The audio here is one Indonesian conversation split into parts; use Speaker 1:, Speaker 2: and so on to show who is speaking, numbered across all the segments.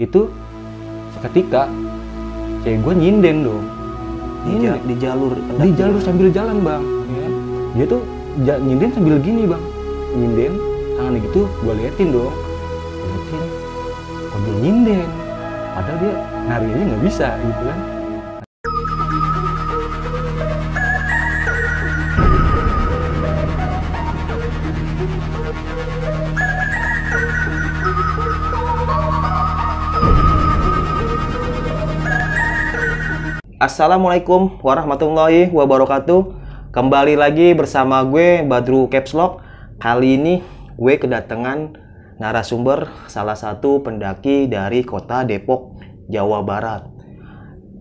Speaker 1: itu seketika cewek gue nyinden dong.
Speaker 2: Di,
Speaker 1: Ini
Speaker 2: ja- di jalur
Speaker 1: di jalur sambil jalan bang. Ya dia tuh nyinden sambil gini bang. Nyinden tangannya gitu gue liatin dong. Liatin kok dia nyinden. Padahal dia nari aja nggak bisa gitu kan
Speaker 2: Assalamualaikum warahmatullahi wabarakatuh. Kembali lagi bersama gue Badru Capslock. Kali ini gue kedatangan narasumber salah satu pendaki dari kota Depok, Jawa Barat.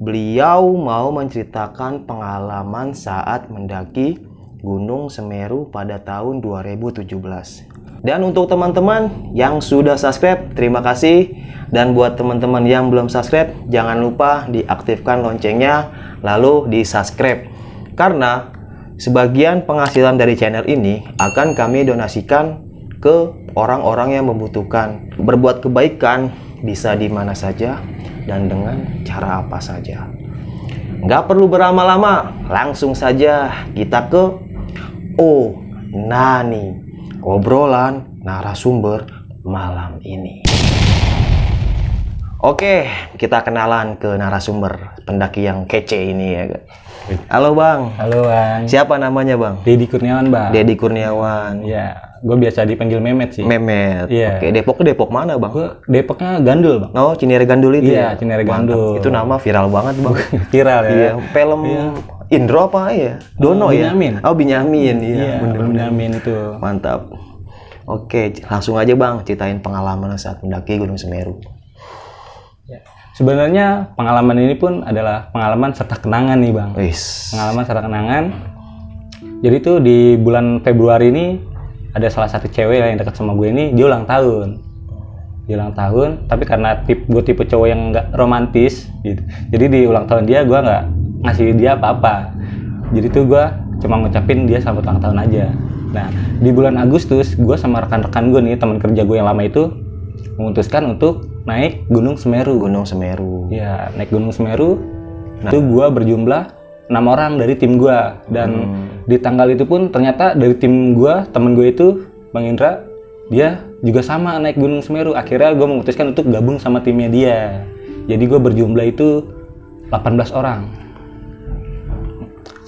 Speaker 2: Beliau mau menceritakan pengalaman saat mendaki Gunung Semeru pada tahun 2017. Dan untuk teman-teman yang sudah subscribe, terima kasih. Dan buat teman-teman yang belum subscribe, jangan lupa diaktifkan loncengnya, lalu di subscribe. Karena sebagian penghasilan dari channel ini akan kami donasikan ke orang-orang yang membutuhkan. Berbuat kebaikan bisa di mana saja dan dengan cara apa saja. Nggak perlu berlama-lama, langsung saja kita ke Oh Nani obrolan narasumber malam ini. Oke, kita kenalan ke narasumber pendaki yang kece ini ya. Halo Bang,
Speaker 1: halo bang
Speaker 2: siapa namanya Bang?
Speaker 1: Dedi Kurniawan bang
Speaker 2: Dedi Kurniawan.
Speaker 1: ya gue biasa dipanggil Memet sih
Speaker 2: Memet.
Speaker 1: Iya.
Speaker 2: Oke, Depok ke Depok mana Bang?
Speaker 1: gue Depoknya Gandul bang
Speaker 2: Oh, Cinere Gandul itu
Speaker 1: Iya,
Speaker 2: ya?
Speaker 1: Cinere
Speaker 2: Mantap.
Speaker 1: Gandul.
Speaker 2: Itu nama viral banget Bang.
Speaker 1: viral ya
Speaker 2: Iya, film
Speaker 1: Iya.
Speaker 2: Indro apa ya? Dono ya?
Speaker 1: Binyamin.
Speaker 2: Oh, Binyamin. Iya,
Speaker 1: iya
Speaker 2: bener.
Speaker 1: Benyamin itu
Speaker 2: Mantap. Oke, langsung aja Bang, ceritain pengalaman saat mendaki Gunung Semeru.
Speaker 1: Ya. Sebenarnya pengalaman ini pun adalah pengalaman serta kenangan nih bang.
Speaker 2: Wis.
Speaker 1: Pengalaman serta kenangan. Jadi tuh di bulan Februari ini ada salah satu cewek yang dekat sama gue ini dia ulang tahun. Dia ulang tahun, tapi karena tip gue tipe cowok yang nggak romantis gitu. Jadi di ulang tahun dia gue nggak ngasih dia apa-apa. Jadi tuh gue cuma ngucapin dia selamat ulang tahun aja. Nah di bulan Agustus gue sama rekan-rekan gue nih teman kerja gue yang lama itu memutuskan untuk naik Gunung Semeru.
Speaker 2: Gunung Semeru.
Speaker 1: Ya, naik Gunung Semeru. Itu gua berjumlah enam orang dari tim gua dan di tanggal itu pun ternyata dari tim gua, temen gue itu Bang Indra, dia juga sama naik Gunung Semeru. Akhirnya gua memutuskan untuk gabung sama timnya dia. Jadi gua berjumlah itu 18 orang.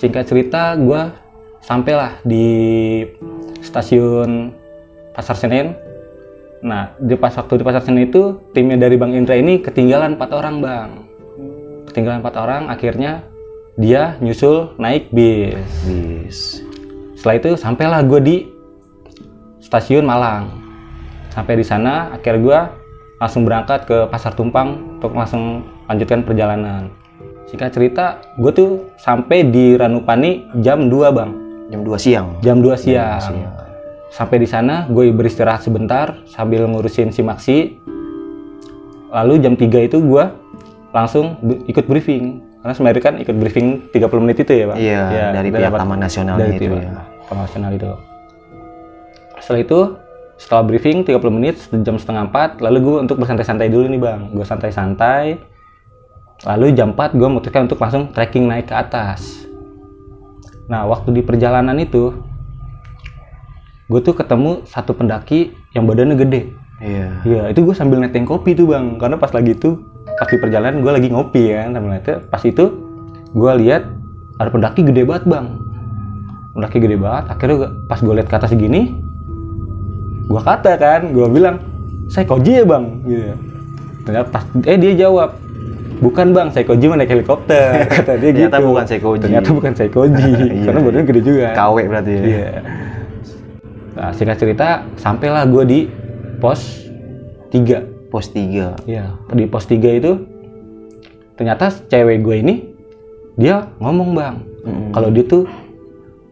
Speaker 1: Singkat cerita, gua sampailah di stasiun Pasar Senen Nah, di pas waktu di pasar Senen itu timnya dari Bang Indra ini ketinggalan empat orang bang. Ketinggalan empat orang, akhirnya dia nyusul naik bis.
Speaker 2: Bis.
Speaker 1: Setelah itu sampailah gue di stasiun Malang. Sampai di sana, akhir gue langsung berangkat ke Pasar Tumpang untuk langsung lanjutkan perjalanan. Singkat cerita, gue tuh sampai di Ranupani jam 2 bang.
Speaker 2: Jam 2 siang.
Speaker 1: Jam 2 siang.
Speaker 2: siang.
Speaker 1: Sampai di sana gue beristirahat sebentar sambil ngurusin si Maxi. Lalu jam 3 itu gue langsung ikut briefing. Karena Semeru kan ikut briefing 30 menit itu ya, Pak?
Speaker 2: Iya, dari pihak Taman Nasionalnya
Speaker 1: dari
Speaker 2: itu
Speaker 1: pihak
Speaker 2: ya.
Speaker 1: Taman Nasional itu. Setelah itu, setelah briefing 30 menit, jam setengah 4, lalu gue untuk bersantai-santai dulu nih, Bang. Gue santai-santai. Lalu jam 4 gue memutuskan untuk langsung trekking naik ke atas. Nah, waktu di perjalanan itu, gue tuh ketemu satu pendaki yang badannya gede.
Speaker 2: Iya.
Speaker 1: Iya, itu gue sambil neteng kopi tuh bang, karena pas lagi itu, pas di perjalanan gue lagi ngopi kan, sambil neteng. Pas itu, gue lihat ada pendaki gede banget bang, pendaki gede banget. Akhirnya gua- pas gue lihat ke atas gini, gue kata kan, gue bilang, saya koji ya bang, gitu. Ternyata pas, eh dia jawab, bukan bang, koji mah naik helikopter, kata dia
Speaker 2: Ternyata
Speaker 1: gitu.
Speaker 2: bukan Seikoji.
Speaker 1: Ternyata bukan koji,
Speaker 2: Iya,
Speaker 1: karena badannya gede juga.
Speaker 2: KW berarti ya.
Speaker 1: Iya. Nah, singkat cerita, sampailah gue di pos 3.
Speaker 2: Pos 3.
Speaker 1: Iya, di pos 3 itu ternyata cewek gue ini dia ngomong, Bang.
Speaker 2: Mm-mm.
Speaker 1: Kalau dia tuh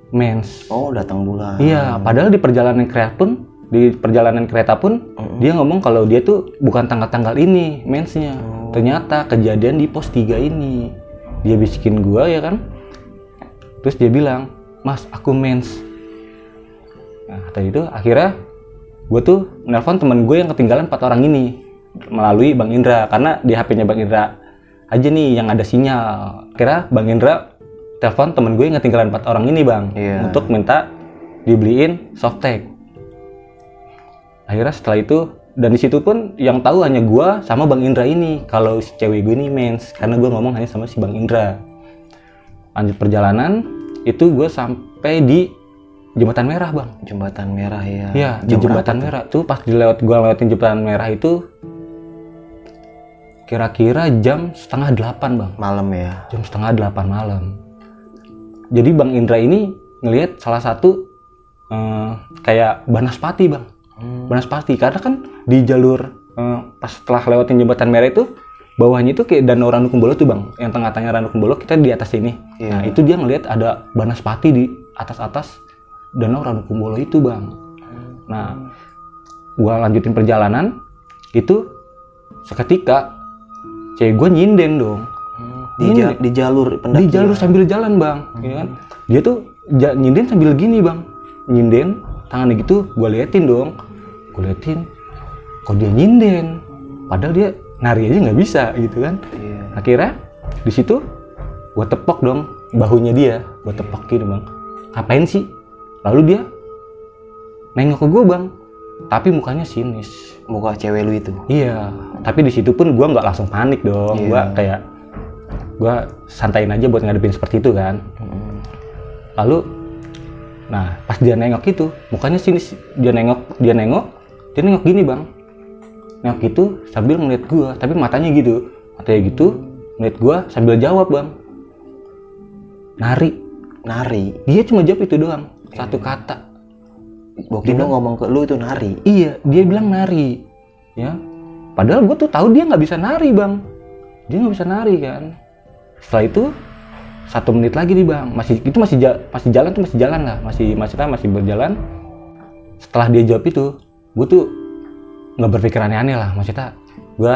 Speaker 1: mens.
Speaker 2: Oh, datang bulan.
Speaker 1: Iya, padahal di perjalanan kereta pun di perjalanan kereta pun dia ngomong kalau dia tuh bukan tanggal-tanggal ini mensnya. Ternyata kejadian di pos 3 ini. Dia bisikin gua ya kan. Terus dia bilang, "Mas, aku mens." Nah, tadi itu akhirnya gue tuh nelpon temen gue yang ketinggalan empat orang ini. melalui Bang Indra karena di HP-nya Bang Indra aja nih yang ada sinyal. Kira Bang Indra telepon temen gue yang ketinggalan empat orang ini bang
Speaker 2: Iya.
Speaker 1: untuk minta dibeliin softtek. Akhirnya setelah itu dan di situ pun yang tahu hanya gua sama Bang Indra ini kalau si cewek gue ini mens karena gua ngomong hanya sama si Bang Indra. Lanjut perjalanan itu gue sampai di jembatan merah bang.
Speaker 2: Jembatan merah ya.
Speaker 1: Iya di jembatan
Speaker 2: berapa
Speaker 1: merah tuh pas dilewat gua lewatin jembatan merah itu kira-kira jam setengah delapan bang.
Speaker 2: Malam ya.
Speaker 1: Jam setengah delapan malam. Jadi Bang Indra ini ngelihat salah satu eh, kayak Banaspati bang.
Speaker 2: Hmm.
Speaker 1: Banaspati karena kan di jalur eh, pas setelah lewatin jembatan merah itu bawahnya itu kayak danau Ranu Kumbolo tuh bang yang tengah-tengah Ranu Kumbolo kita di atas ini
Speaker 2: Iya.
Speaker 1: nah itu dia ngelihat ada Banaspati di atas-atas danau Ranu Kumbolo itu bang nah gua lanjutin perjalanan itu seketika cewek gua nyinden dong
Speaker 2: Hmm. Di, ja- di jalur pendakian.
Speaker 1: di jalur sambil jalan bang ya kan dia tuh ja- nyinden sambil gini bang nyinden tangannya gitu gue liatin dong gue liatin kok dia nyinden padahal dia nari aja nggak bisa gitu kan
Speaker 2: Iya.
Speaker 1: akhirnya di situ gue tepok dong bahunya dia gue tepok gitu bang ngapain sih lalu dia nengok ke gue bang tapi mukanya sinis
Speaker 2: Muka cewek lu itu.
Speaker 1: Iya, tapi di situ pun gua nggak langsung panik dong.
Speaker 2: Iya.
Speaker 1: Gua kayak gua santain aja buat ngadepin seperti itu kan.
Speaker 2: Hmm.
Speaker 1: Lalu, nah pas dia nengok itu, mukanya sini dia nengok, dia nengok, dia nengok gini bang, nengok gitu sambil ngeliat gua, tapi matanya gitu, matanya gitu, ngeliat gua sambil jawab bang, nari.
Speaker 2: Nari.
Speaker 1: Dia cuma jawab itu doang, satu kata.
Speaker 2: Kira ngomong ke lu itu nari.
Speaker 1: Iya, dia bilang nari, ya. Padahal gue tuh tahu dia nggak bisa nari bang, dia nggak bisa nari kan. Setelah itu satu menit lagi nih bang, masih itu masih ja- masih jalan tuh masih jalan lah, masih masih masih berjalan. Setelah dia jawab itu, gue tuh nggak berpikir aneh-aneh lah, maksudnya gue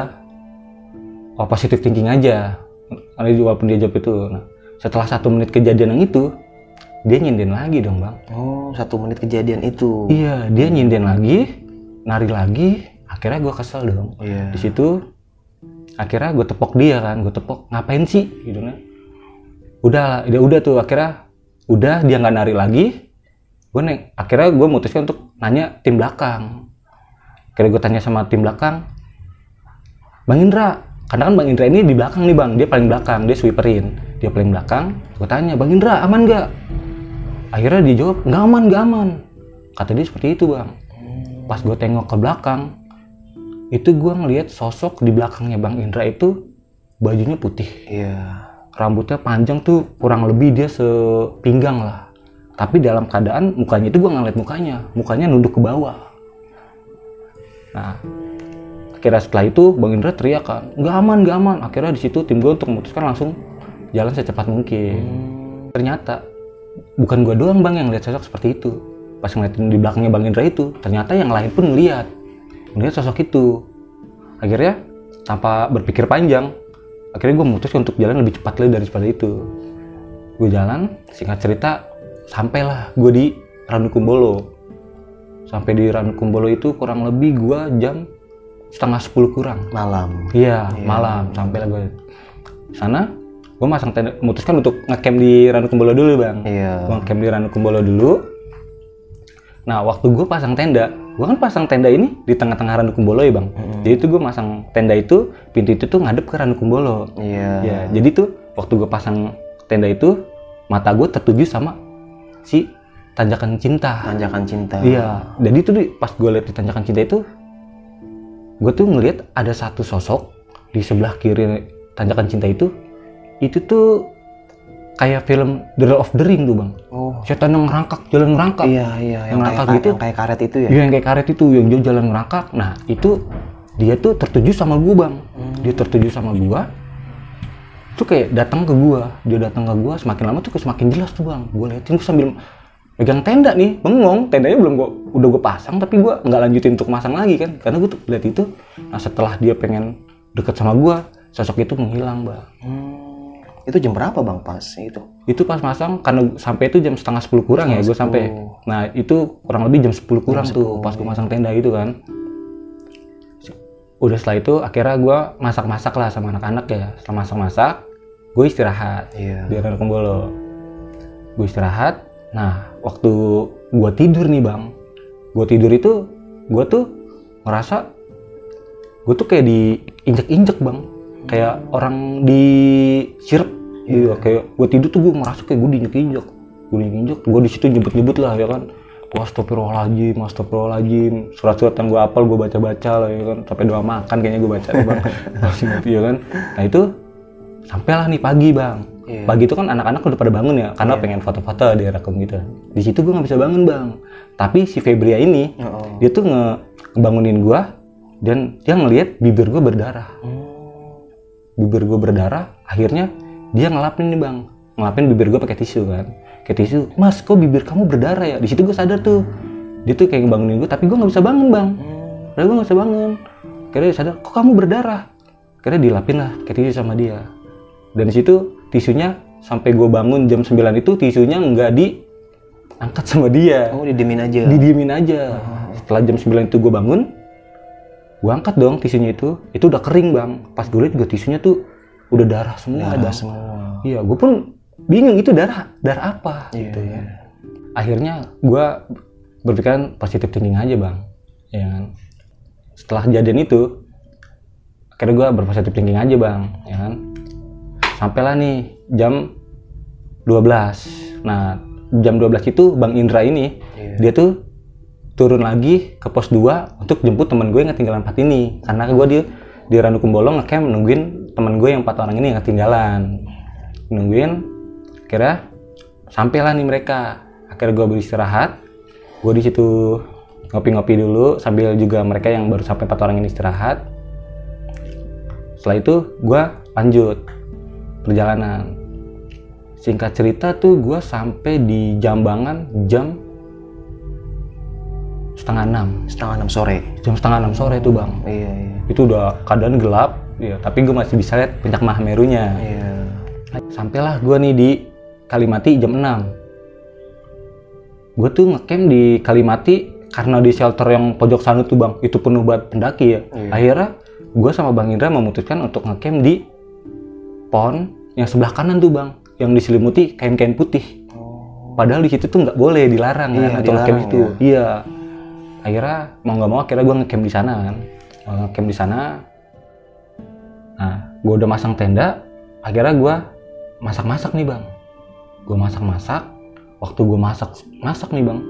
Speaker 1: oh, positive thinking aja. Karena dia- walaupun dia jawab itu, nah, setelah satu menit kejadian yang itu, dia nyinden lagi dong bang.
Speaker 2: Oh, satu menit kejadian itu.
Speaker 1: Iya, dia nyinden lagi, nari lagi. Akhirnya gue kesel dong.
Speaker 2: Iya.
Speaker 1: Di situ, akhirnya gue tepok dia kan, gue tepok. Ngapain sih? Gitu kan. Udah, lah, udah, udah tuh. Akhirnya, udah dia nggak nari lagi. Gue neng, akhirnya gue mutuskan untuk nanya tim belakang. Akhirnya gue tanya sama tim belakang, Bang Indra, karena kan Bang Indra ini di belakang nih bang, dia paling belakang, dia sweeperin, dia paling belakang. Gue tanya, Bang Indra aman nggak? Akhirnya dia jawab, nggak aman, nggak aman. Kata dia seperti itu bang. Pas gue tengok ke belakang, itu gue ngelihat sosok di belakangnya Bang Indra itu bajunya putih,
Speaker 2: Iya.
Speaker 1: rambutnya panjang tuh kurang lebih dia sepinggang lah. Tapi dalam keadaan mukanya itu gue ngeliat mukanya, mukanya nunduk ke bawah. Nah, akhirnya setelah itu Bang Indra teriak kan, nggak aman, nggak aman. Akhirnya di situ tim gue untuk memutuskan langsung jalan secepat mungkin. Ternyata bukan gue doang bang yang lihat sosok seperti itu. Pas ngeliatin di belakangnya Bang Indra itu, ternyata yang lain pun ngeliat, ngeliat sosok itu. Akhirnya tanpa berpikir panjang, akhirnya gue memutuskan untuk jalan lebih cepat lagi daripada itu. Gue jalan, singkat cerita, sampailah gue di Ranu Kumbolo. Sampai di Ranu Kumbolo itu kurang lebih gue jam setengah sepuluh kurang.
Speaker 2: Malam.
Speaker 1: Iya, malam sampai lah gue sana. Gue masang tenda, memutuskan untuk ngecamp di Ranu Kumbolo dulu bang.
Speaker 2: Iya.
Speaker 1: Gue ngecamp di Ranu Kumbolo dulu. Nah, waktu gue pasang tenda, gue kan pasang tenda ini di tengah-tengah Ranu Kumbolo ya bang. Jadi itu gue masang tenda itu, pintu itu tuh ngadep ke Ranu Kumbolo.
Speaker 2: Iya.
Speaker 1: Ya, jadi tuh waktu gue pasang tenda itu, mata gue tertuju sama si tanjakan cinta.
Speaker 2: Tanjakan cinta.
Speaker 1: Iya, jadi tuh di- pas gue lihat di tanjakan cinta itu, gue tuh ngelihat ada satu sosok di sebelah kiri tanjakan cinta itu, itu tuh kayak film The Lord of the Ring tuh bang.
Speaker 2: Oh.
Speaker 1: Setan yang ngerangkak, jalan ngerangkak.
Speaker 2: Iya, iya.
Speaker 1: Yang
Speaker 2: Yang,
Speaker 1: ngakak
Speaker 2: kayak,
Speaker 1: gitu.
Speaker 2: yang kayak karet itu ya.
Speaker 1: Iya yang kayak karet itu, yang jalan ngerangkak. Nah itu dia tuh tertuju sama gue bang. Dia tertuju sama gue. Tuh kayak datang ke gue, dia datang ke gue. Semakin lama tuh semakin jelas tuh bang. Gue liatin gue sambil pegang tenda nih, bengong. Tendanya belum gua udah gue pasang, tapi gue nggak lanjutin untuk masang lagi kan. Karena gue tuh lihat itu. Nah setelah dia pengen deket sama gue, sosok itu menghilang bang.
Speaker 2: Hmm. Itu jam berapa bang pas itu?
Speaker 1: Itu pas masang karena sampai itu jam setengah sepuluh kurang ya gue sampai. Nah itu kurang lebih jam 10 kurang tuh pas gue masang tenda itu kan. udah setelah itu akhirnya gue masak-masak lah sama anak-anak ya setelah masak-masak gue istirahat
Speaker 2: Iya.
Speaker 1: di Ranu Kumbolo gue istirahat nah waktu gue tidur nih bang. Gue tidur itu gue tuh ngerasa gue tuh kayak diinjek-injek bang. Kayak orang di sirep gitu kayak gue tidur tuh gue ngerasa kayak gue diinjek-injek. Gue diinjek gue di situ nyebut-nyebut lah ya kan. Gue astagfirullahaladzim astagfirullahaladzim. Surat-surat yang gue apal gue baca-baca lah ya kan. Sampai doa makan kayaknya gue baca bang. Masih ngerti ya kan. Nah itu sampailah nih pagi bang
Speaker 2: Iya.
Speaker 1: pagi itu kan anak-anak udah pada bangun ya karena pengen foto-foto di rekam gitu. Di situ gue nggak bisa bangun bang. Tapi si Febria ini
Speaker 2: Oh.
Speaker 1: dia tuh nge ngebangunin gue dan dia ngelihat bibir gue berdarah. Bibir gue berdarah akhirnya dia ngelapin nih bang. Ngelapin bibir gue pakai tisu kan. Kayak tisu mas kok bibir kamu berdarah ya? Di situ gue sadar tuh. Dia tuh kayak ngebangunin gue tapi gue nggak bisa bangun bang. Padahal gue nggak bisa bangun. Kira dia sadar kok kamu berdarah? Kira dilapin lah kayak tisu sama dia. Dan di situ tisunya sampai gue bangun jam 9 itu tisunya nggak diangkat sama dia.
Speaker 2: Oh, didiemin aja.
Speaker 1: didiemin aja. Setelah jam 9 itu gue bangun gue angkat dong tisunya itu. Itu udah kering bang. Pas gue lihat juga tisunya tuh udah darah semua.
Speaker 2: Darah
Speaker 1: bang.
Speaker 2: semua.
Speaker 1: iya gue pun bingung itu darah darah apa?
Speaker 2: Iya,
Speaker 1: gitu ya. Akhirnya gue berpikiran positif thinking aja bang. Ya kan? Setelah kejadian itu akhirnya gue berpositif thinking aja bang. Ya kan sampailah nih jam 12 nah jam 12 itu bang Indra ini
Speaker 2: Iya.
Speaker 1: dia tuh turun lagi ke pos 2 untuk jemput teman gue yang ketinggalan empat ini. Karena gue di di Ranu Kumbolo ngecamp nungguin teman gue yang empat orang ini yang ketinggalan. Nungguin kira sampailah nih mereka. Akhirnya gue beristirahat gue di situ ngopi-ngopi dulu sambil juga mereka yang baru sampai empat orang ini istirahat. Setelah itu gue lanjut perjalanan singkat cerita tuh gue sampai di Jambangan jam setengah enam
Speaker 2: Setengah enam sore.
Speaker 1: jam setengah enam sore tuh bang
Speaker 2: Iya, iya.
Speaker 1: itu udah keadaan gelap ya tapi gue masih bisa lihat puncak Mahamerunya
Speaker 2: Iya.
Speaker 1: sampailah gue nih di Kalimati jam 6 gue tuh ngecamp di Kalimati karena di shelter yang pojok sana tuh bang itu penuh buat pendaki ya
Speaker 2: Iya.
Speaker 1: akhirnya gue sama bang Indra memutuskan untuk ngecamp di pon yang sebelah kanan tuh bang yang diselimuti kain-kain putih. Padahal di situ tuh nggak boleh dilarang
Speaker 2: Iya,
Speaker 1: kan untuk ngecamp itu. iya. Akhirnya mau nggak mau akhirnya gue ngecamp di sana kan. Ngecamp di sana. Nah gue udah masang tenda akhirnya gue masak-masak nih bang. Gue masak-masak waktu gue masak masak nih bang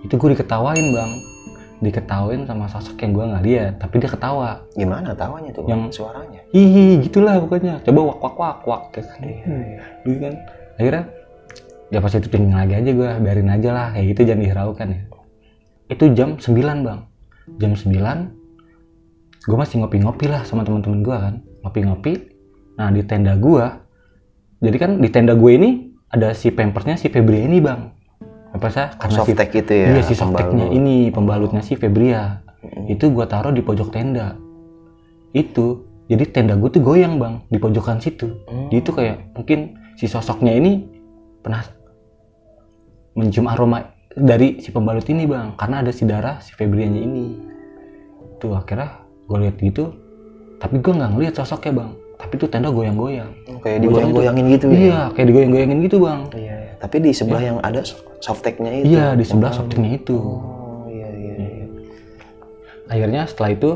Speaker 1: itu gue diketawain bang diketawain sama sosok yang gue nggak lihat tapi dia ketawa.
Speaker 2: Gimana tawanya tuh?
Speaker 1: Yang-
Speaker 2: suaranya.
Speaker 1: hihi gitulah pokoknya. Coba wak wak wak wak kayak kan
Speaker 2: Iya,
Speaker 1: Gitu kan. Akhirnya ya pas itu thinking lagi aja gue biarin aja lah. Kayak gitu jangan dihiraukan ya. Itu jam 9 bang. Jam 9 gue masih ngopi-ngopi lah sama teman-teman gue kan. Ngopi-ngopi. Nah di tenda gue jadi kan di tenda gue ini ada si pampersnya si Febria ini bang pampersnya karena si
Speaker 2: Softtek itu ya.
Speaker 1: iya si
Speaker 2: pembalut.
Speaker 1: ini pembalutnya si Febria. Itu gua taruh di pojok tenda. Itu. Jadi tenda gue tuh goyang bang. Di pojokan situ.
Speaker 2: Hmm.
Speaker 1: jadi itu kayak mungkin si sosoknya ini pernah mencium aroma dari si pembalut ini bang. Karena ada si darah si Febrianya ini. Tuh akhirnya gue lihat gitu. Tapi gue nggak ngeliat sosoknya bang tapi tuh tenda goyang-goyang.
Speaker 2: Oh, Kayak digoyang-goyangin gitu ya.
Speaker 1: iya kayak digoyang-goyangin gitu bang.
Speaker 2: Iya, iya. Tapi di sebelah yang ada softteknya itu.
Speaker 1: iya di sebelah softeknya itu.
Speaker 2: Oh, iya, iya, iya.
Speaker 1: akhirnya setelah itu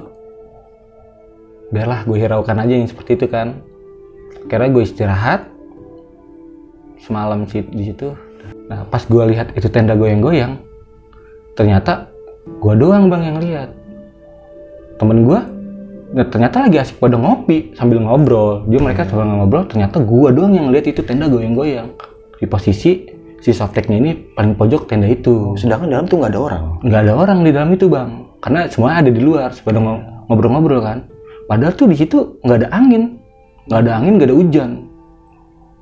Speaker 1: biarlah gue hiraukan aja yang seperti itu kan. Karena gue istirahat. Semalam di situ. Nah pas gue lihat itu tenda goyang-goyang ternyata gue doang bang yang lihat. Temen gue nah, ternyata lagi asik pada ngopi sambil ngobrol. Dia mereka sambil ngobrol ternyata gue doang yang lihat itu tenda goyang-goyang. Di posisi si softeknya ini paling pojok tenda itu.
Speaker 2: Sedangkan dalam tuh nggak ada orang.
Speaker 1: nggak ada orang di dalam itu bang. Karena semua ada di luar pada ngo- ngobrol-ngobrol kan. Padahal tuh di situ nggak ada angin. Nggak ada angin nggak ada hujan.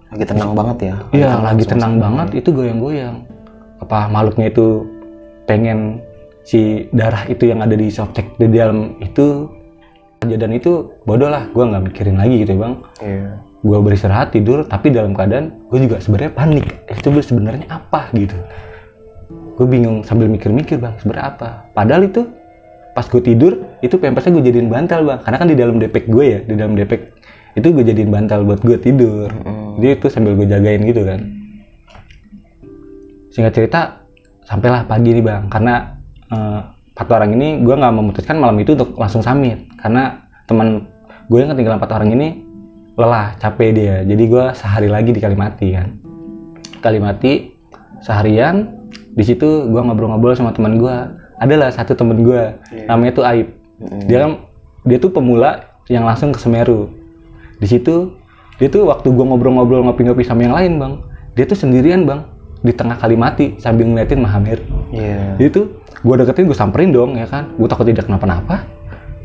Speaker 2: Lagi tenang banget ya.
Speaker 1: iya lagi tenang banget itu goyang-goyang. Apa makhluknya itu pengen si darah itu yang ada di softtek di dalam itu kejadian itu bodoh lah gue nggak mikirin lagi gitu bang.
Speaker 2: Iya.
Speaker 1: gue beristirahat tidur tapi dalam keadaan gue juga sebenarnya panik. Itu sebenarnya apa gitu? Gue bingung sambil mikir-mikir bang sebenarnya apa? Padahal itu pas gue tidur itu pampersnya gue jadiin bantal bang. Karena kan di dalam depek gue ya di dalam depek itu gue jadiin bantal buat gue tidur. Jadi itu sambil gue jagain gitu kan. Singkat cerita sampailah pagi nih bang. Karena eh, empat orang ini gue nggak memutuskan malam itu untuk langsung summit karena teman gue yang ketinggalan empat orang ini lelah capek dia. Jadi gue sehari lagi di Kalimati kan. Kalimati seharian di situ gue ngobrol-ngobrol sama teman gue adalah satu temen gue namanya tuh Aib. Dia kan dia tuh pemula yang langsung ke Semeru. Di situ dia tuh waktu gue ngobrol-ngobrol ngopi-ngopi sama yang lain bang dia tuh sendirian bang di tengah Kalimati sambil ngeliatin Mahameru
Speaker 2: Iya.
Speaker 1: itu gue deketin gue samperin dong ya kan? Gue takut tidak kenapa-napa.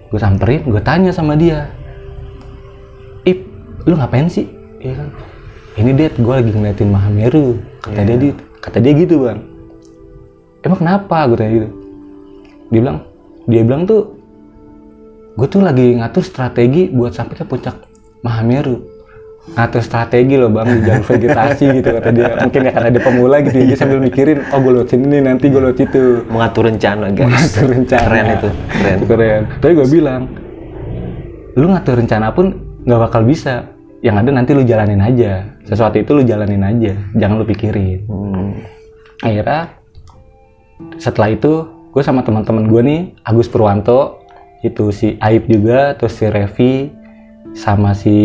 Speaker 1: Gue samperin gue tanya sama dia. Ip lu ngapain sih? Ya kan? Ini det gue lagi ngeliatin Mahameru kata dia di- kata dia gitu bang. Emang kenapa? Gue tanya gitu. Dia bilang dia bilang tuh gue tuh lagi ngatur strategi buat sampai ke puncak Mahameru ngatur strategi loh bang di jalur vegetasi gitu kata dia. Mungkin ya karena dia pemula gitu dia sambil mikirin oh gue lewat sini nih nanti gue lewat situ.
Speaker 2: Mengatur rencana guys.
Speaker 1: ngatur rencana.
Speaker 2: Keren itu, keren.
Speaker 1: Itu keren. Tapi gue bilang lu ngatur rencana pun nggak bakal bisa. Yang ada nanti lu jalanin aja. Sesuatu itu lu jalanin aja. Jangan lu pikirin.
Speaker 2: Hmm.
Speaker 1: akhirnya setelah itu gue sama teman-teman gue nih Agus Purwanto itu si Aib juga terus si Revi sama si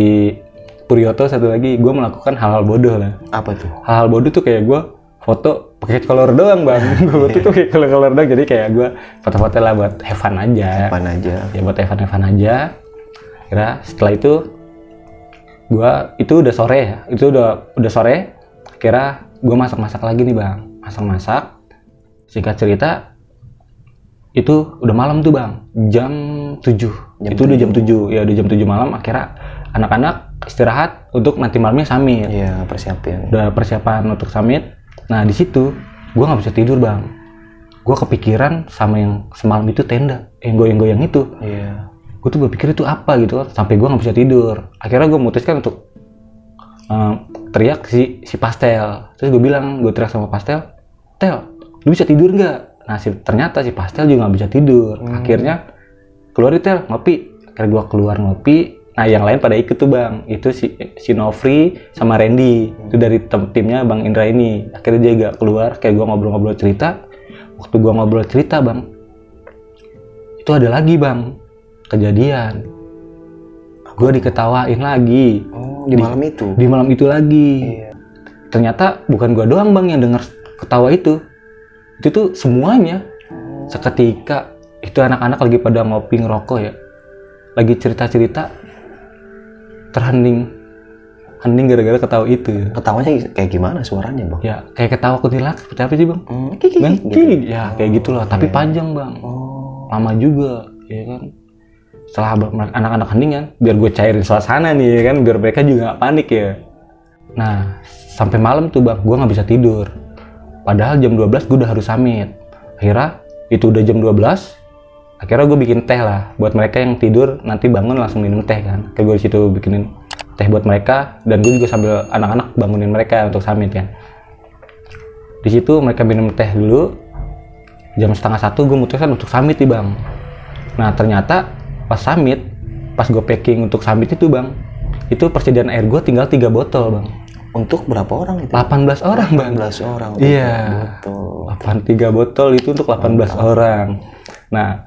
Speaker 1: Puryoto satu lagi gue melakukan hal-hal bodoh lah.
Speaker 2: Apa tuh?
Speaker 1: hal-hal bodoh tuh kayak gue foto pakai color doang bang. Gue foto tuh kayak color color doang jadi kayak gue foto-foto lah buat have fun aja.
Speaker 2: Apaan aja?
Speaker 1: ya buat have fun have fun aja. Kira setelah itu gue itu udah sore ya itu udah udah sore. Kira gue masak masak lagi nih bang. Masak masak singkat cerita itu udah malam tuh bang. Jam 7
Speaker 2: Jam
Speaker 1: itu udah jam 7 ya udah jam 7 malam. Akhirnya anak-anak istirahat untuk nanti malamnya summit
Speaker 2: Iya, persiapin.
Speaker 1: udah persiapan untuk summit nah di situ gue nggak bisa tidur bang. Gue kepikiran sama yang semalam itu tenda yang goyang-goyang itu.
Speaker 2: Iya.
Speaker 1: gue tuh berpikir itu apa gitu kan sampai gue nggak bisa tidur. Akhirnya gue memutuskan untuk eh, teriak si si pastel. Terus gue bilang gue teriak sama pastel tel lu bisa tidur nggak? Nah si, ternyata si pastel juga nggak bisa tidur. Akhirnya keluar di tel ngopi. Akhirnya gue keluar ngopi nah yang lain pada ikut tuh bang. Itu si si Nofri sama Randy. Itu dari tem- timnya bang Indra ini. Akhirnya dia gak keluar. Kayak gue ngobrol-ngobrol cerita. Waktu gue ngobrol cerita bang itu ada lagi bang. Kejadian. Gue diketawain lagi.
Speaker 2: Oh, di malam itu.
Speaker 1: di malam itu lagi.
Speaker 2: Iya.
Speaker 1: ternyata bukan gue doang bang yang dengar ketawa itu. Itu tuh semuanya. Seketika itu anak-anak lagi pada ngopi ngerokok ya. Lagi cerita-cerita terhening hening gara-gara ketawa itu ya.
Speaker 2: Ketawanya kayak gimana suaranya, Bang?
Speaker 1: ya kayak ketawa kuntilanak seperti apa sih bang
Speaker 2: Hmm, kiki,
Speaker 1: Bang,
Speaker 2: gitu.
Speaker 1: kiki. ya kayak gitulah tapi panjang bang
Speaker 2: Oh.
Speaker 1: lama juga ya kan setelah anak-anak hening kan biar gue cairin suasana nih ya kan biar mereka juga panik ya nah sampai malam tuh bang gue nggak bisa tidur padahal jam 12 gue udah harus summit akhirnya itu udah jam 12 akhirnya gue bikin teh lah buat mereka yang tidur nanti bangun langsung minum teh kan kayak gue di situ bikinin teh buat mereka dan gue juga sambil anak-anak bangunin mereka untuk summit kan di situ mereka minum teh dulu jam setengah satu gue mutuskan untuk summit nih bang nah ternyata pas summit pas gue packing untuk summit itu bang itu persediaan air gue tinggal tiga botol bang
Speaker 2: Untuk berapa orang itu?
Speaker 1: 18 orang bang
Speaker 2: 18 orang.
Speaker 1: Iya.
Speaker 2: Betul.
Speaker 1: 83 botol itu untuk 18 orang nah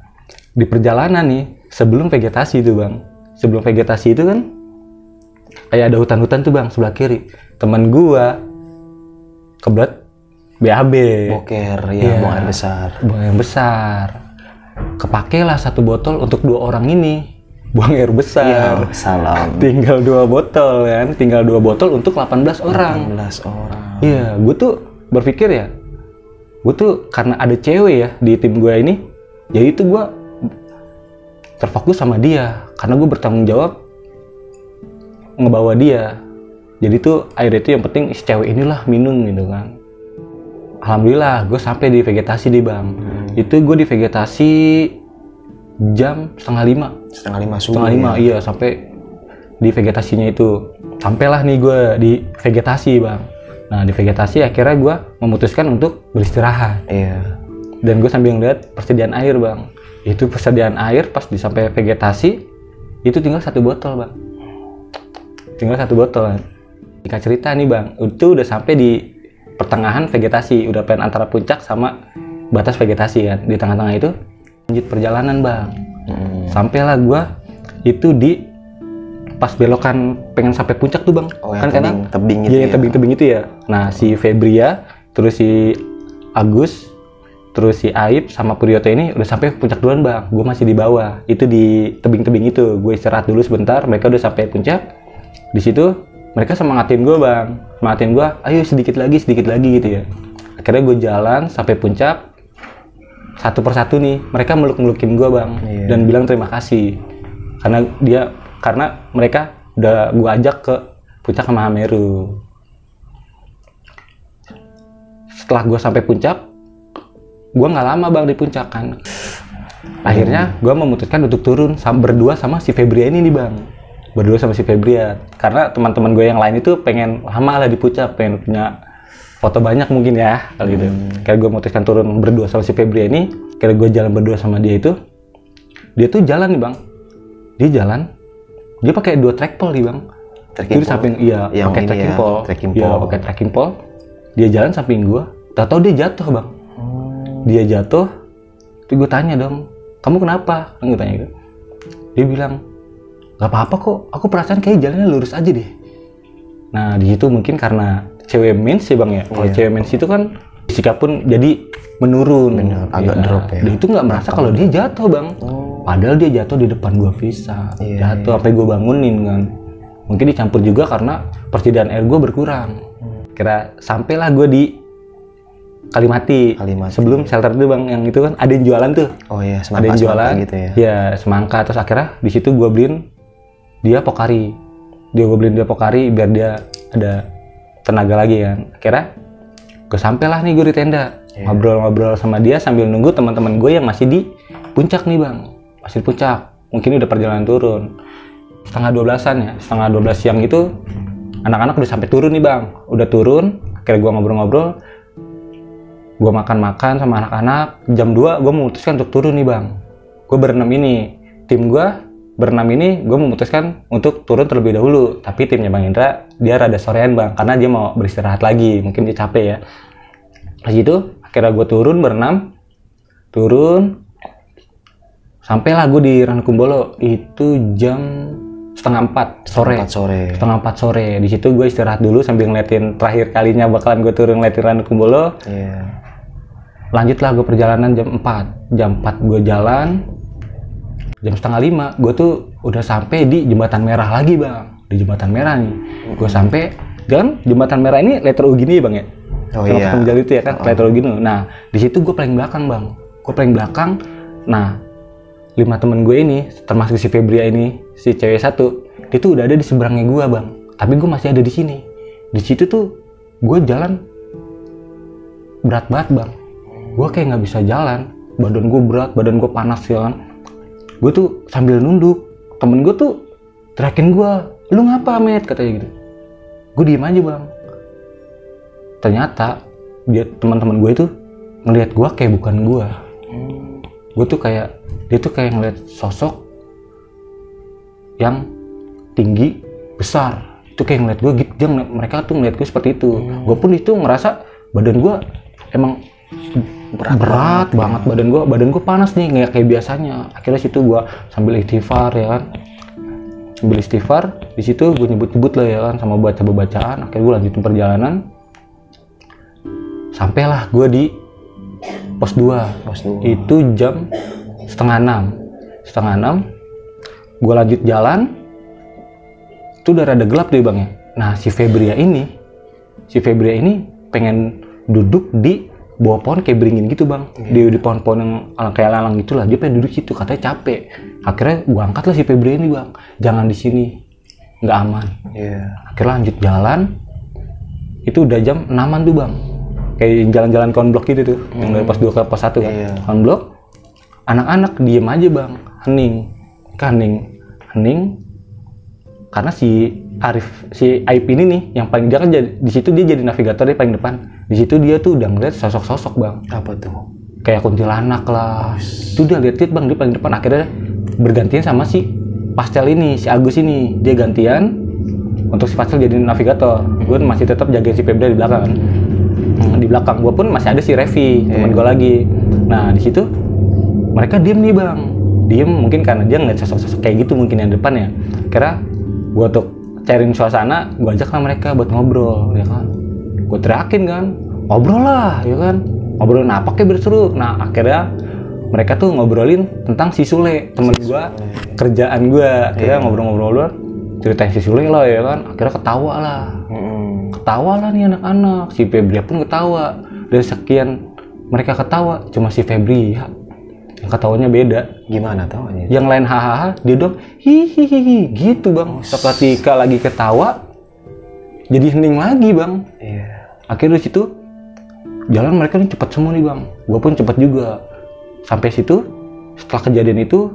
Speaker 1: di perjalanan nih sebelum vegetasi itu bang sebelum vegetasi itu kan kayak ada hutan-hutan tuh bang sebelah kiri teman gua kebelet BAB
Speaker 2: Boker, ya,
Speaker 1: Iya.
Speaker 2: buang air besar.
Speaker 1: buang yang besar kepakailah satu botol untuk dua orang ini buang air besar
Speaker 2: Iya, salam.
Speaker 1: tinggal dua botol kan tinggal dua botol untuk 18 orang
Speaker 2: 18 orang.
Speaker 1: iya gue tuh berpikir ya gue tuh karena ada cewek ya di tim gue ini jadi itu gue terfokus sama dia karena gue bertanggung jawab ngebawa dia. Jadi tuh air itu yang penting si cewek inilah minum gitu kan. Alhamdulillah gue sampai di vegetasi di bang. Itu gue di vegetasi jam setengah lima.
Speaker 2: Setengah lima subuh.
Speaker 1: setengah lima
Speaker 2: ya?
Speaker 1: iya sampai di vegetasinya itu. Sampailah nih gue di vegetasi bang. Nah di vegetasi akhirnya gue memutuskan untuk beristirahat.
Speaker 2: Iya.
Speaker 1: dan gue sambil ngeliat persediaan air bang itu persediaan air pas di sampai vegetasi itu tinggal satu botol bang tinggal satu botol kan jika cerita nih bang itu udah sampai di pertengahan vegetasi udah pengen antara puncak sama batas vegetasi kan di tengah-tengah itu lanjut perjalanan bang
Speaker 2: Hmm.
Speaker 1: sampailah gua itu di pas belokan pengen sampai puncak tuh bang
Speaker 2: Oh, yang
Speaker 1: karena
Speaker 2: tebing, tebing
Speaker 1: Iya, yang
Speaker 2: ya.
Speaker 1: tebing-tebing itu ya. Nah, si Febria, terus si Agus, terus si Aib sama Puryoto ini udah sampai puncak duluan, Bang. Gue masih di bawah. Itu di tebing-tebing itu. Gue istirahat dulu sebentar, mereka udah sampai puncak. Di situ mereka semangatin gue, Bang. Semangatin gue, ayo sedikit lagi, sedikit lagi gitu ya. Akhirnya gue jalan sampai puncak. Satu persatu nih, mereka meluk-melukin gue, Bang.
Speaker 2: Iya.
Speaker 1: Dan bilang terima kasih. Karena dia karena mereka udah gue ajak ke puncak sama Hameru. Setelah gue sampai puncak, gue nggak lama bang di puncak kan. Akhirnya gue memutuskan untuk turun sam berdua sama si Febria ini nih bang. Berdua sama si Febria. Karena teman-teman gue yang lain itu pengen lama lah di puncak, pengen punya foto banyak mungkin ya kali gitu. Kayak gue memutuskan turun berdua sama si Febria ini. Kayak gue jalan berdua sama dia itu. Dia tuh jalan nih bang. Dia jalan. Dia pakai dua trackpole nih bang.
Speaker 2: Trekking
Speaker 1: Jadi
Speaker 2: pole.
Speaker 1: samping iya pakai trekking
Speaker 2: ya,
Speaker 1: pole.
Speaker 2: trekking
Speaker 1: Iya,
Speaker 2: pole.
Speaker 1: pakai trekking pole. Dia jalan samping gua. Tahu-tahu dia jatuh, Bang. Dia jatuh. Terus gue tanya dong, "Kamu kenapa?" Kan gue tanya gitu. Dia bilang, "Gak apa-apa kok. Aku perasaan kayak jalannya lurus aja deh." Nah, di situ mungkin karena cewek mens ya, Bang ya. Kalau
Speaker 2: Iya.
Speaker 1: cewek mens itu kan sikap pun jadi menurun.
Speaker 2: Bener, agak drop ya.
Speaker 1: Dia itu nggak merasa kalau dia jatuh, Bang.
Speaker 2: Oh.
Speaker 1: Padahal dia jatuh di depan gua bisa.
Speaker 2: Iya,
Speaker 1: jatuh sampai gua bangunin kan. Mungkin dicampur juga karena persediaan air gua berkurang. Kira sampailah gua di Kalimati.
Speaker 2: Kalimati.
Speaker 1: Sebelum shelter itu bang, yang itu kan ada yang jualan tuh.
Speaker 2: Oh iya,
Speaker 1: ada
Speaker 2: semangka,
Speaker 1: yang jualan.
Speaker 2: semangka gitu ya.
Speaker 1: Iya, semangka. Terus akhirnya di situ gua beliin dia pokari. Dia gua beliin dia pokari biar dia ada tenaga lagi kan. Akhirnya gue sampailah nih gue di tenda
Speaker 2: Iya.
Speaker 1: ngobrol-ngobrol sama dia sambil nunggu teman-teman gue yang masih di puncak nih bang masih di puncak mungkin udah perjalanan turun setengah dua belasan ya setengah dua belas siang itu anak-anak udah sampai turun nih bang udah turun akhirnya gue ngobrol-ngobrol gue makan-makan sama anak-anak jam 2 gue memutuskan untuk turun nih bang. Gue berenam ini. Tim gue berenam ini gue memutuskan untuk turun terlebih dahulu. Tapi timnya bang Indra dia rada sorean bang karena dia mau beristirahat lagi. Mungkin dia capek ya. Di situ akhirnya gue turun berenam turun sampailah gue di Ranukumbolo itu jam setengah empat sore.
Speaker 2: Empat sore.
Speaker 1: setengah empat sore. Di situ gue istirahat dulu sambil ngeliatin terakhir kalinya bakalan gue turun ngeliatin Ranukumbolo
Speaker 2: Iya.
Speaker 1: Lanjutlah gue perjalanan jam 4 jam 4 gue jalan jam setengah lima. Gue tuh udah sampai di jembatan merah lagi bang. Di jembatan merah nih. Gue sampai kan jembatan merah ini letter U gini ya bang ya?
Speaker 2: Oh
Speaker 1: Kalau
Speaker 2: iya.
Speaker 1: ketemu jalan itu ya kan? Letter U gini. Nah di situ gue paling belakang bang. Gue paling belakang. Nah lima temen gue ini termasuk si Febria ini si cewek satu dia tuh udah ada di seberangnya gue bang. Tapi gue masih ada di sini. Di situ tuh gue jalan berat banget bang gue kayak nggak bisa jalan. Badan gue berat badan gue panas ya kan gue tuh sambil nunduk. Temen gue tuh teriakin gue lu ngapa met? Katanya gitu. Gue diem aja bang. Ternyata dia teman-teman gue itu ngelihat gue kayak bukan gue gue tuh kayak dia tuh kayak ngeliat sosok yang tinggi besar. Itu kayak ngeliat gue gitu. Dia ngeliat- mereka tuh ngeliat gue seperti itu. Gue pun itu ngerasa badan gue emang berat, berat banget badan gue badan gue panas nih nggak kayak biasanya. Akhirnya situ gue sambil istighfar ya kan. Sambil istighfar di situ gue nyebut-nyebut lah ya kan sama baca bacaan. Akhirnya gue lanjutin perjalanan. Sampailah gue di pos 2
Speaker 2: Pos dua.
Speaker 1: itu jam setengah enam. Setengah enam gue lanjut jalan. Itu udah rada gelap deh bang ya. Nah si Febria ini si Febria ini pengen duduk di bawah pohon kayak beringin gitu bang. Di, di pohon-pohon yang kayak lalang gitulah dia pengen duduk situ katanya capek. Akhirnya gue angkat lah si Febria ini bang. Jangan di sini. Nggak aman.
Speaker 2: Iya.
Speaker 1: akhirnya lanjut jalan. Itu udah jam 6 tuh bang. Kayak jalan-jalan konblok gitu tuh. Yang dari pos 2 ke pos 1 kan.
Speaker 2: Iya.
Speaker 1: konblok anak-anak diem aja bang. Hening. Kan hening. Hening. Karena si Arif si Aip ini nih yang paling dia kan jadi, di situ dia jadi navigator dia paling depan. Di situ dia tuh udah ngeliat sosok-sosok bang.
Speaker 2: Apa tuh?
Speaker 1: kayak kuntilanak lah. Itu dia lihat bang dia paling depan. Akhirnya bergantian sama si pastel ini si Agus ini. Dia gantian untuk si pastel jadi navigator. Gue masih tetap jagain si Febri di belakang kan. Hmm, di belakang gue pun masih ada si Revi teman gue lagi. Nah di situ mereka diem nih bang. Diem mungkin karena dia ngeliat sosok-sosok kayak gitu mungkin yang depan ya. Kira gue untuk cairin suasana gue ajak lah mereka buat ngobrol ya kan? Gue teriakin kan ngobrol lah ya kan? Ngobrolin apa kayak berseru nah akhirnya mereka tuh ngobrolin tentang si Sule temen gue kerjaan gue akhirnya ngobrol-ngobrol ceritain si Sule lah ya kan? Akhirnya ketawa lah.
Speaker 2: Mm-mm.
Speaker 1: ketawa lah nih anak-anak. Si Febri pun ketawa. Dari sekian mereka ketawa cuma si Febri ya yang ketawanya beda.
Speaker 2: Gimana tawanya?
Speaker 1: yang lain hahaha dia dong hihihi gitu bang. Seketika lagi ketawa jadi hening lagi bang.
Speaker 2: Iya.
Speaker 1: akhirnya situ jalan mereka nih cepet semua nih bang. Gue pun cepet juga. Sampai situ setelah kejadian itu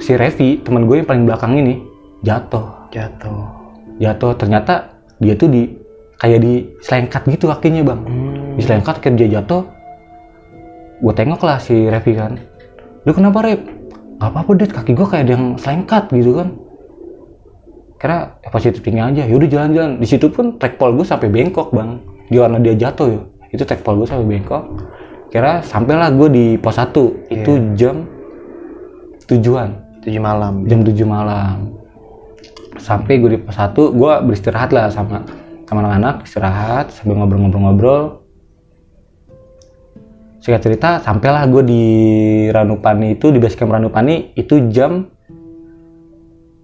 Speaker 1: si Revi teman gue yang paling belakang ini jatuh.
Speaker 2: Jatuh.
Speaker 1: jatuh. Ternyata dia tuh di kayak di selengkat gitu kakinya bang.
Speaker 2: Hmm.
Speaker 1: di selengkat kayak dia jatuh gue tengok lah si Revi kan. Lu kenapa Rev gak apa-apa deh kaki gue kayak ada yang selengkat gitu kan. Kira ya positif thinking aja. Yaudah jalan-jalan. Di situ pun trackpole gue sampai bengkok bang. Di warna dia jatuh ya. Itu trackpole gue sampai bengkok kira sampailah gue di pos 1 itu jam tujuan.
Speaker 2: Tujuh malam.
Speaker 1: jam 7 malam. Sampai gue di pos 1 gue beristirahat lah sama sama anak-anak istirahat sambil ngobrol-ngobrol-ngobrol singkat cerita sampailah gue di Ranupani itu di basecamp Ranupani itu jam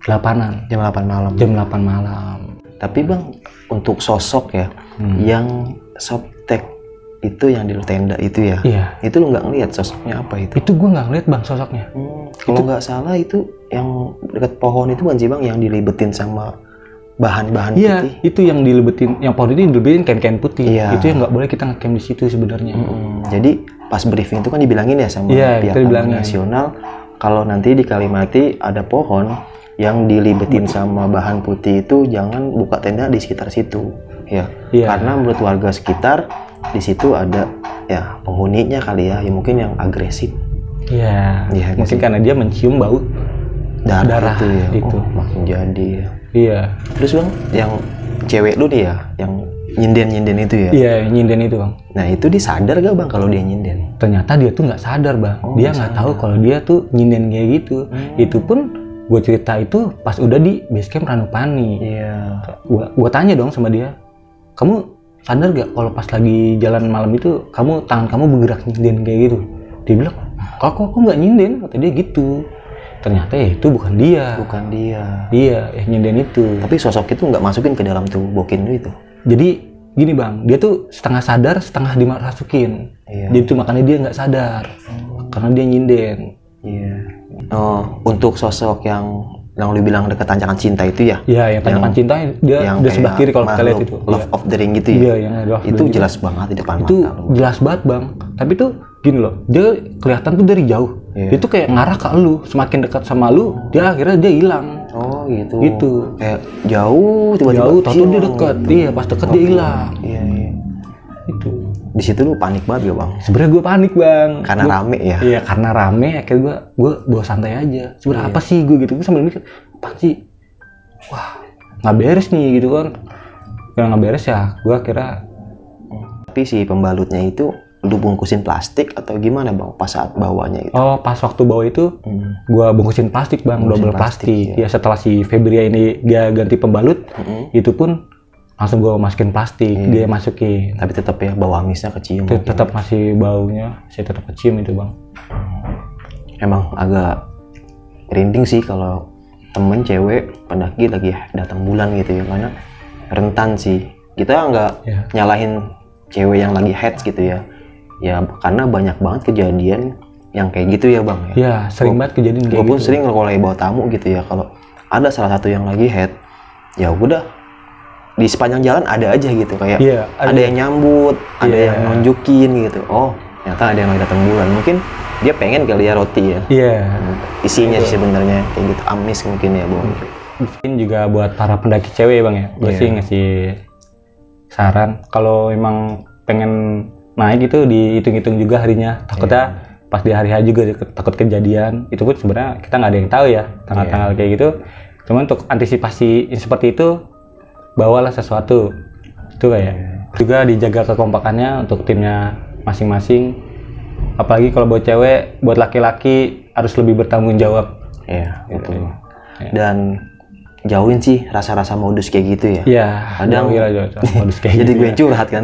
Speaker 1: 8an
Speaker 2: Jam 8 malam.
Speaker 1: jam 8 malam
Speaker 2: Tapi bang, untuk sosok ya,
Speaker 1: Hmm.
Speaker 2: yang softtek itu yang di tenda itu ya,
Speaker 1: iya
Speaker 2: itu lu nggak ngeliat sosoknya apa itu?
Speaker 1: itu gue nggak ngeliat bang sosoknya
Speaker 2: Hmm, kalau nggak salah itu yang dekat pohon itu bukan sih bang yang dilibetin sama bahan-bahan
Speaker 1: iya
Speaker 2: putih.
Speaker 1: itu yang dilebetin yang pohon itu dilebetin kain-kain putih
Speaker 2: Iya.
Speaker 1: itu yang nggak boleh kita ngecamp di situ sebenarnya
Speaker 2: Hmm, jadi pas briefing itu kan dibilangin ya sama
Speaker 1: Iya,
Speaker 2: pihak Taman. Nasional kalau nanti di Kalimati ada pohon yang dilibetin sama bahan putih itu jangan buka tenda di sekitar situ ya
Speaker 1: Iya.
Speaker 2: karena menurut warga sekitar di situ ada ya penghuninya kali ya, ya mungkin yang agresif
Speaker 1: iya
Speaker 2: Iya,
Speaker 1: mungkin
Speaker 2: sih.
Speaker 1: karena dia mencium bau
Speaker 2: darah,
Speaker 1: Darah
Speaker 2: itu ya
Speaker 1: itu.
Speaker 2: Oh, makin jadi ya.
Speaker 1: Iya.
Speaker 2: Terus bang yang cewek lu ya yang nyinden nyinden itu ya?
Speaker 1: Iya nyinden itu bang.
Speaker 2: Nah itu dia sadar gak bang kalau dia nyinden?
Speaker 1: Ternyata dia tuh nggak sadar bang.
Speaker 2: Oh,
Speaker 1: dia
Speaker 2: nggak
Speaker 1: tahu kalau dia tuh nyinden kayak gitu. Itu pun gue cerita itu pas udah di basecamp Ranupani.
Speaker 2: Iya.
Speaker 1: Gua gua tanya dong sama dia kamu sadar gak kalau pas lagi jalan malam itu kamu tangan kamu bergerak nyinden kayak gitu? Dia bilang kok kok aku nggak nyinden? Kata dia gitu ternyata ya itu bukan dia.
Speaker 2: Bukan dia.
Speaker 1: Dia yang nyinden itu.
Speaker 2: Tapi sosok itu nggak masukin ke dalam tubuh bokin itu.
Speaker 1: Jadi gini bang dia tuh setengah sadar setengah dimasukin.
Speaker 2: Iya.
Speaker 1: jadi itu makanya dia nggak sadar. Karena dia nyinden.
Speaker 2: Iya. Oh untuk sosok yang yang lu bilang dekat tanjakan cinta itu ya?
Speaker 1: Ya yang tanyakan cinta dia
Speaker 2: yang
Speaker 1: udah sebelah kiri kalau kita lihat itu.
Speaker 2: Love
Speaker 1: Iya.
Speaker 2: of the ring gitu ya?
Speaker 1: Iya, yang
Speaker 2: itu jelas banget di depan
Speaker 1: itu
Speaker 2: mata lu.
Speaker 1: jelas banget bang. Tapi tuh gini loh dia kelihatan tuh dari jauh dia tuh kayak ngarah ke lu semakin dekat sama lu dia akhirnya dia hilang
Speaker 2: oh gitu
Speaker 1: Gitu.
Speaker 2: kayak jauh tiba-tiba
Speaker 1: jauh tahu dia dekat
Speaker 2: gitu.
Speaker 1: iya pas dekat dia hilang
Speaker 2: iya iya
Speaker 1: itu
Speaker 2: di situ lu panik banget ya bang
Speaker 1: sebenarnya gue panik bang
Speaker 2: karena
Speaker 1: Gua-
Speaker 2: rame ya
Speaker 1: Iya karena rame akhirnya gue gue bawa santai aja. Sebenarnya
Speaker 2: Iya.
Speaker 1: apa sih gue gitu? Gue sambil mikir apa sih? Wah nggak beres nih gitu kan. Yang nggak beres ya gue kira
Speaker 2: tapi si pembalutnya itu lu bungkusin plastik atau gimana bang pas saat bawanya itu
Speaker 1: oh pas waktu bawa itu
Speaker 2: Hmm.
Speaker 1: gue bungkusin plastik bang
Speaker 2: Bungkusin
Speaker 1: double
Speaker 2: plastik,
Speaker 1: plastik.
Speaker 2: ya.
Speaker 1: Ya setelah si Febria ini dia ganti pembalut
Speaker 2: Mm-mm.
Speaker 1: itu pun langsung gue masukin plastik
Speaker 2: Iya.
Speaker 1: dia masukin.
Speaker 2: tapi tetap ya bau amisnya kecium
Speaker 1: Tet- Tetap masih baunya, saya tetap kecium itu bang.
Speaker 2: emang agak merinding sih kalau temen cewek pendaki lagi datang bulan gitu ya karena rentan sih kita nggak
Speaker 1: Ya.
Speaker 2: nyalahin cewek yang lagi heads gitu ya ya karena banyak banget kejadian yang kayak gitu ya bang ya.
Speaker 1: Ya sering banget kejadian
Speaker 2: gue
Speaker 1: kayak
Speaker 2: pun
Speaker 1: gitu.
Speaker 2: sering kalau lagi bawa tamu gitu ya. Kalau ada salah satu yang lagi head ya udah di sepanjang jalan ada aja gitu. Kayak
Speaker 1: Iya,
Speaker 2: ada,
Speaker 1: ada.
Speaker 2: yang nyambut ada
Speaker 1: Iya.
Speaker 2: yang nunjukin gitu. Oh ternyata ada yang lagi datang bulan mungkin dia pengen kali ya roti ya.
Speaker 1: Iya.
Speaker 2: isinya sih sebenarnya kayak gitu. Amis mungkin ya bang.
Speaker 1: Mungkin juga buat para pendaki cewek bang ya, gue
Speaker 2: Iya.
Speaker 1: sih ngasih saran. Kalau emang pengen naik itu dihitung-hitung juga harinya. Takutnya pas di hari H juga takut kejadian. Itu pun sebenarnya kita nggak ada yang tahu ya tanggal-tanggal kayak gitu. Cuman untuk antisipasi seperti itu bawalah sesuatu. Itu kayak juga dijaga kekompakannya untuk timnya masing-masing. Apalagi kalau buat cewek buat laki-laki harus lebih bertanggung jawab.
Speaker 2: Iya,
Speaker 1: gitu.
Speaker 2: betul. Dan jauhin sih rasa-rasa modus kayak gitu ya.
Speaker 1: ya
Speaker 2: Kadang-
Speaker 1: jauhi lah, jauhi modus kayak
Speaker 2: Jadi
Speaker 1: gitu
Speaker 2: gue yang curhat kan.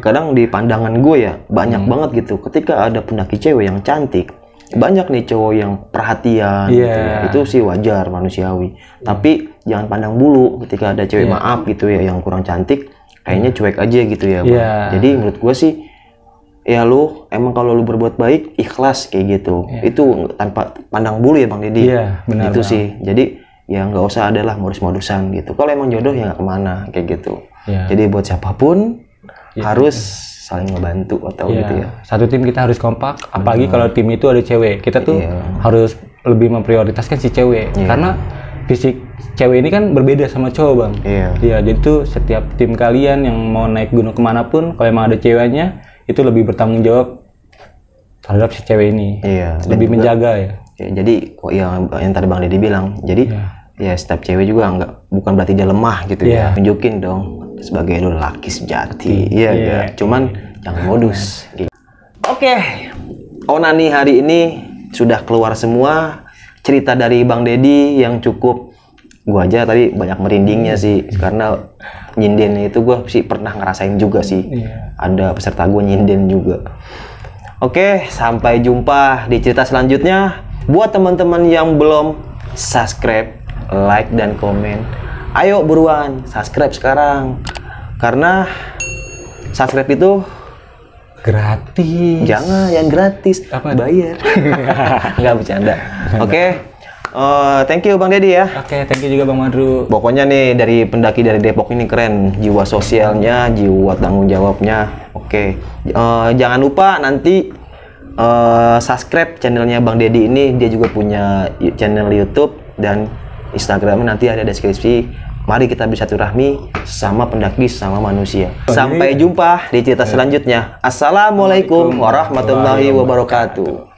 Speaker 2: Kadang di pandangan gue ya banyak
Speaker 1: Hmm.
Speaker 2: banget gitu. Ketika ada pendaki cewek yang cantik, banyak nih cowok yang perhatian. gitu
Speaker 1: Iya.
Speaker 2: ya. Itu sih wajar manusiawi. Tapi jangan pandang bulu ketika ada cewek
Speaker 1: Iya.
Speaker 2: maaf gitu ya yang kurang cantik, kayaknya cuek aja gitu ya. Bang.
Speaker 1: Iya.
Speaker 2: Jadi menurut gue sih ya lu emang kalau lu berbuat baik ikhlas kayak gitu. Itu tanpa pandang bulu ya Bang Deddy.
Speaker 1: Iya, benar,
Speaker 2: Itu sih. Jadi ya nggak usah adalah modus-modusan gitu. Kalau emang jodoh ya nggak ke mana kayak gitu.
Speaker 1: Iya.
Speaker 2: Jadi buat siapa pun harus saling membantu atau
Speaker 1: Iya,
Speaker 2: gitu ya.
Speaker 1: Satu tim kita harus kompak, apalagi kalau tim itu ada cewek. Kita tuh
Speaker 2: Iya.
Speaker 1: harus lebih memprioritaskan si cewek. Karena fisik cewek ini kan berbeda sama cowok, Bang.
Speaker 2: Iya.
Speaker 1: Iya, jadi tuh setiap tim kalian yang mau naik gunung ke mana pun, kalau emang ada ceweknya, itu lebih bertanggung jawab terhadap si cewek ini.
Speaker 2: Iya.
Speaker 1: Lebih
Speaker 2: juga-
Speaker 1: menjaga ya.
Speaker 2: Ya, jadi kok yang yang tadi Bang Deddy bilang, jadi ya setiap cewek juga nggak bukan berarti dia lemah gitu
Speaker 1: Iya.
Speaker 2: ya. Tunjukin dong sebagai lu laki sejati. Iya,
Speaker 1: Iya.
Speaker 2: iya. Cuman jangan modus. gitu. Oke. Onani hari ini sudah keluar semua cerita dari Bang Deddy yang cukup gua aja tadi banyak merindingnya sih karena nyindennya itu gua sih pernah ngerasain juga sih.
Speaker 1: Iya.
Speaker 2: Ada peserta gua nyinden juga. Oke, sampai jumpa di cerita selanjutnya. Buat teman-teman yang belum subscribe, like dan komen, ayo buruan subscribe sekarang. Karena subscribe itu
Speaker 1: Gratis.
Speaker 2: jangan yang gratis,
Speaker 1: Apa?
Speaker 2: bayar. Nggak bercanda. Oke. eh, thank you Bang Deddy ya.
Speaker 1: Oke, thank you juga Bang Madru.
Speaker 2: Pokoknya nih dari pendaki dari Depok ini keren, jiwa sosialnya, jiwa tanggung jawabnya. Oke, Eh, jangan lupa nanti eh, subscribe channelnya Bang Deddy ini. Dia juga punya channel YouTube dan Instagramnya nanti ada deskripsi. Mari kita bersilaturahmi sama pendaki sama manusia. Sampai jumpa di cerita selanjutnya. Assalamualaikum warahmatullahi wabarakatuh.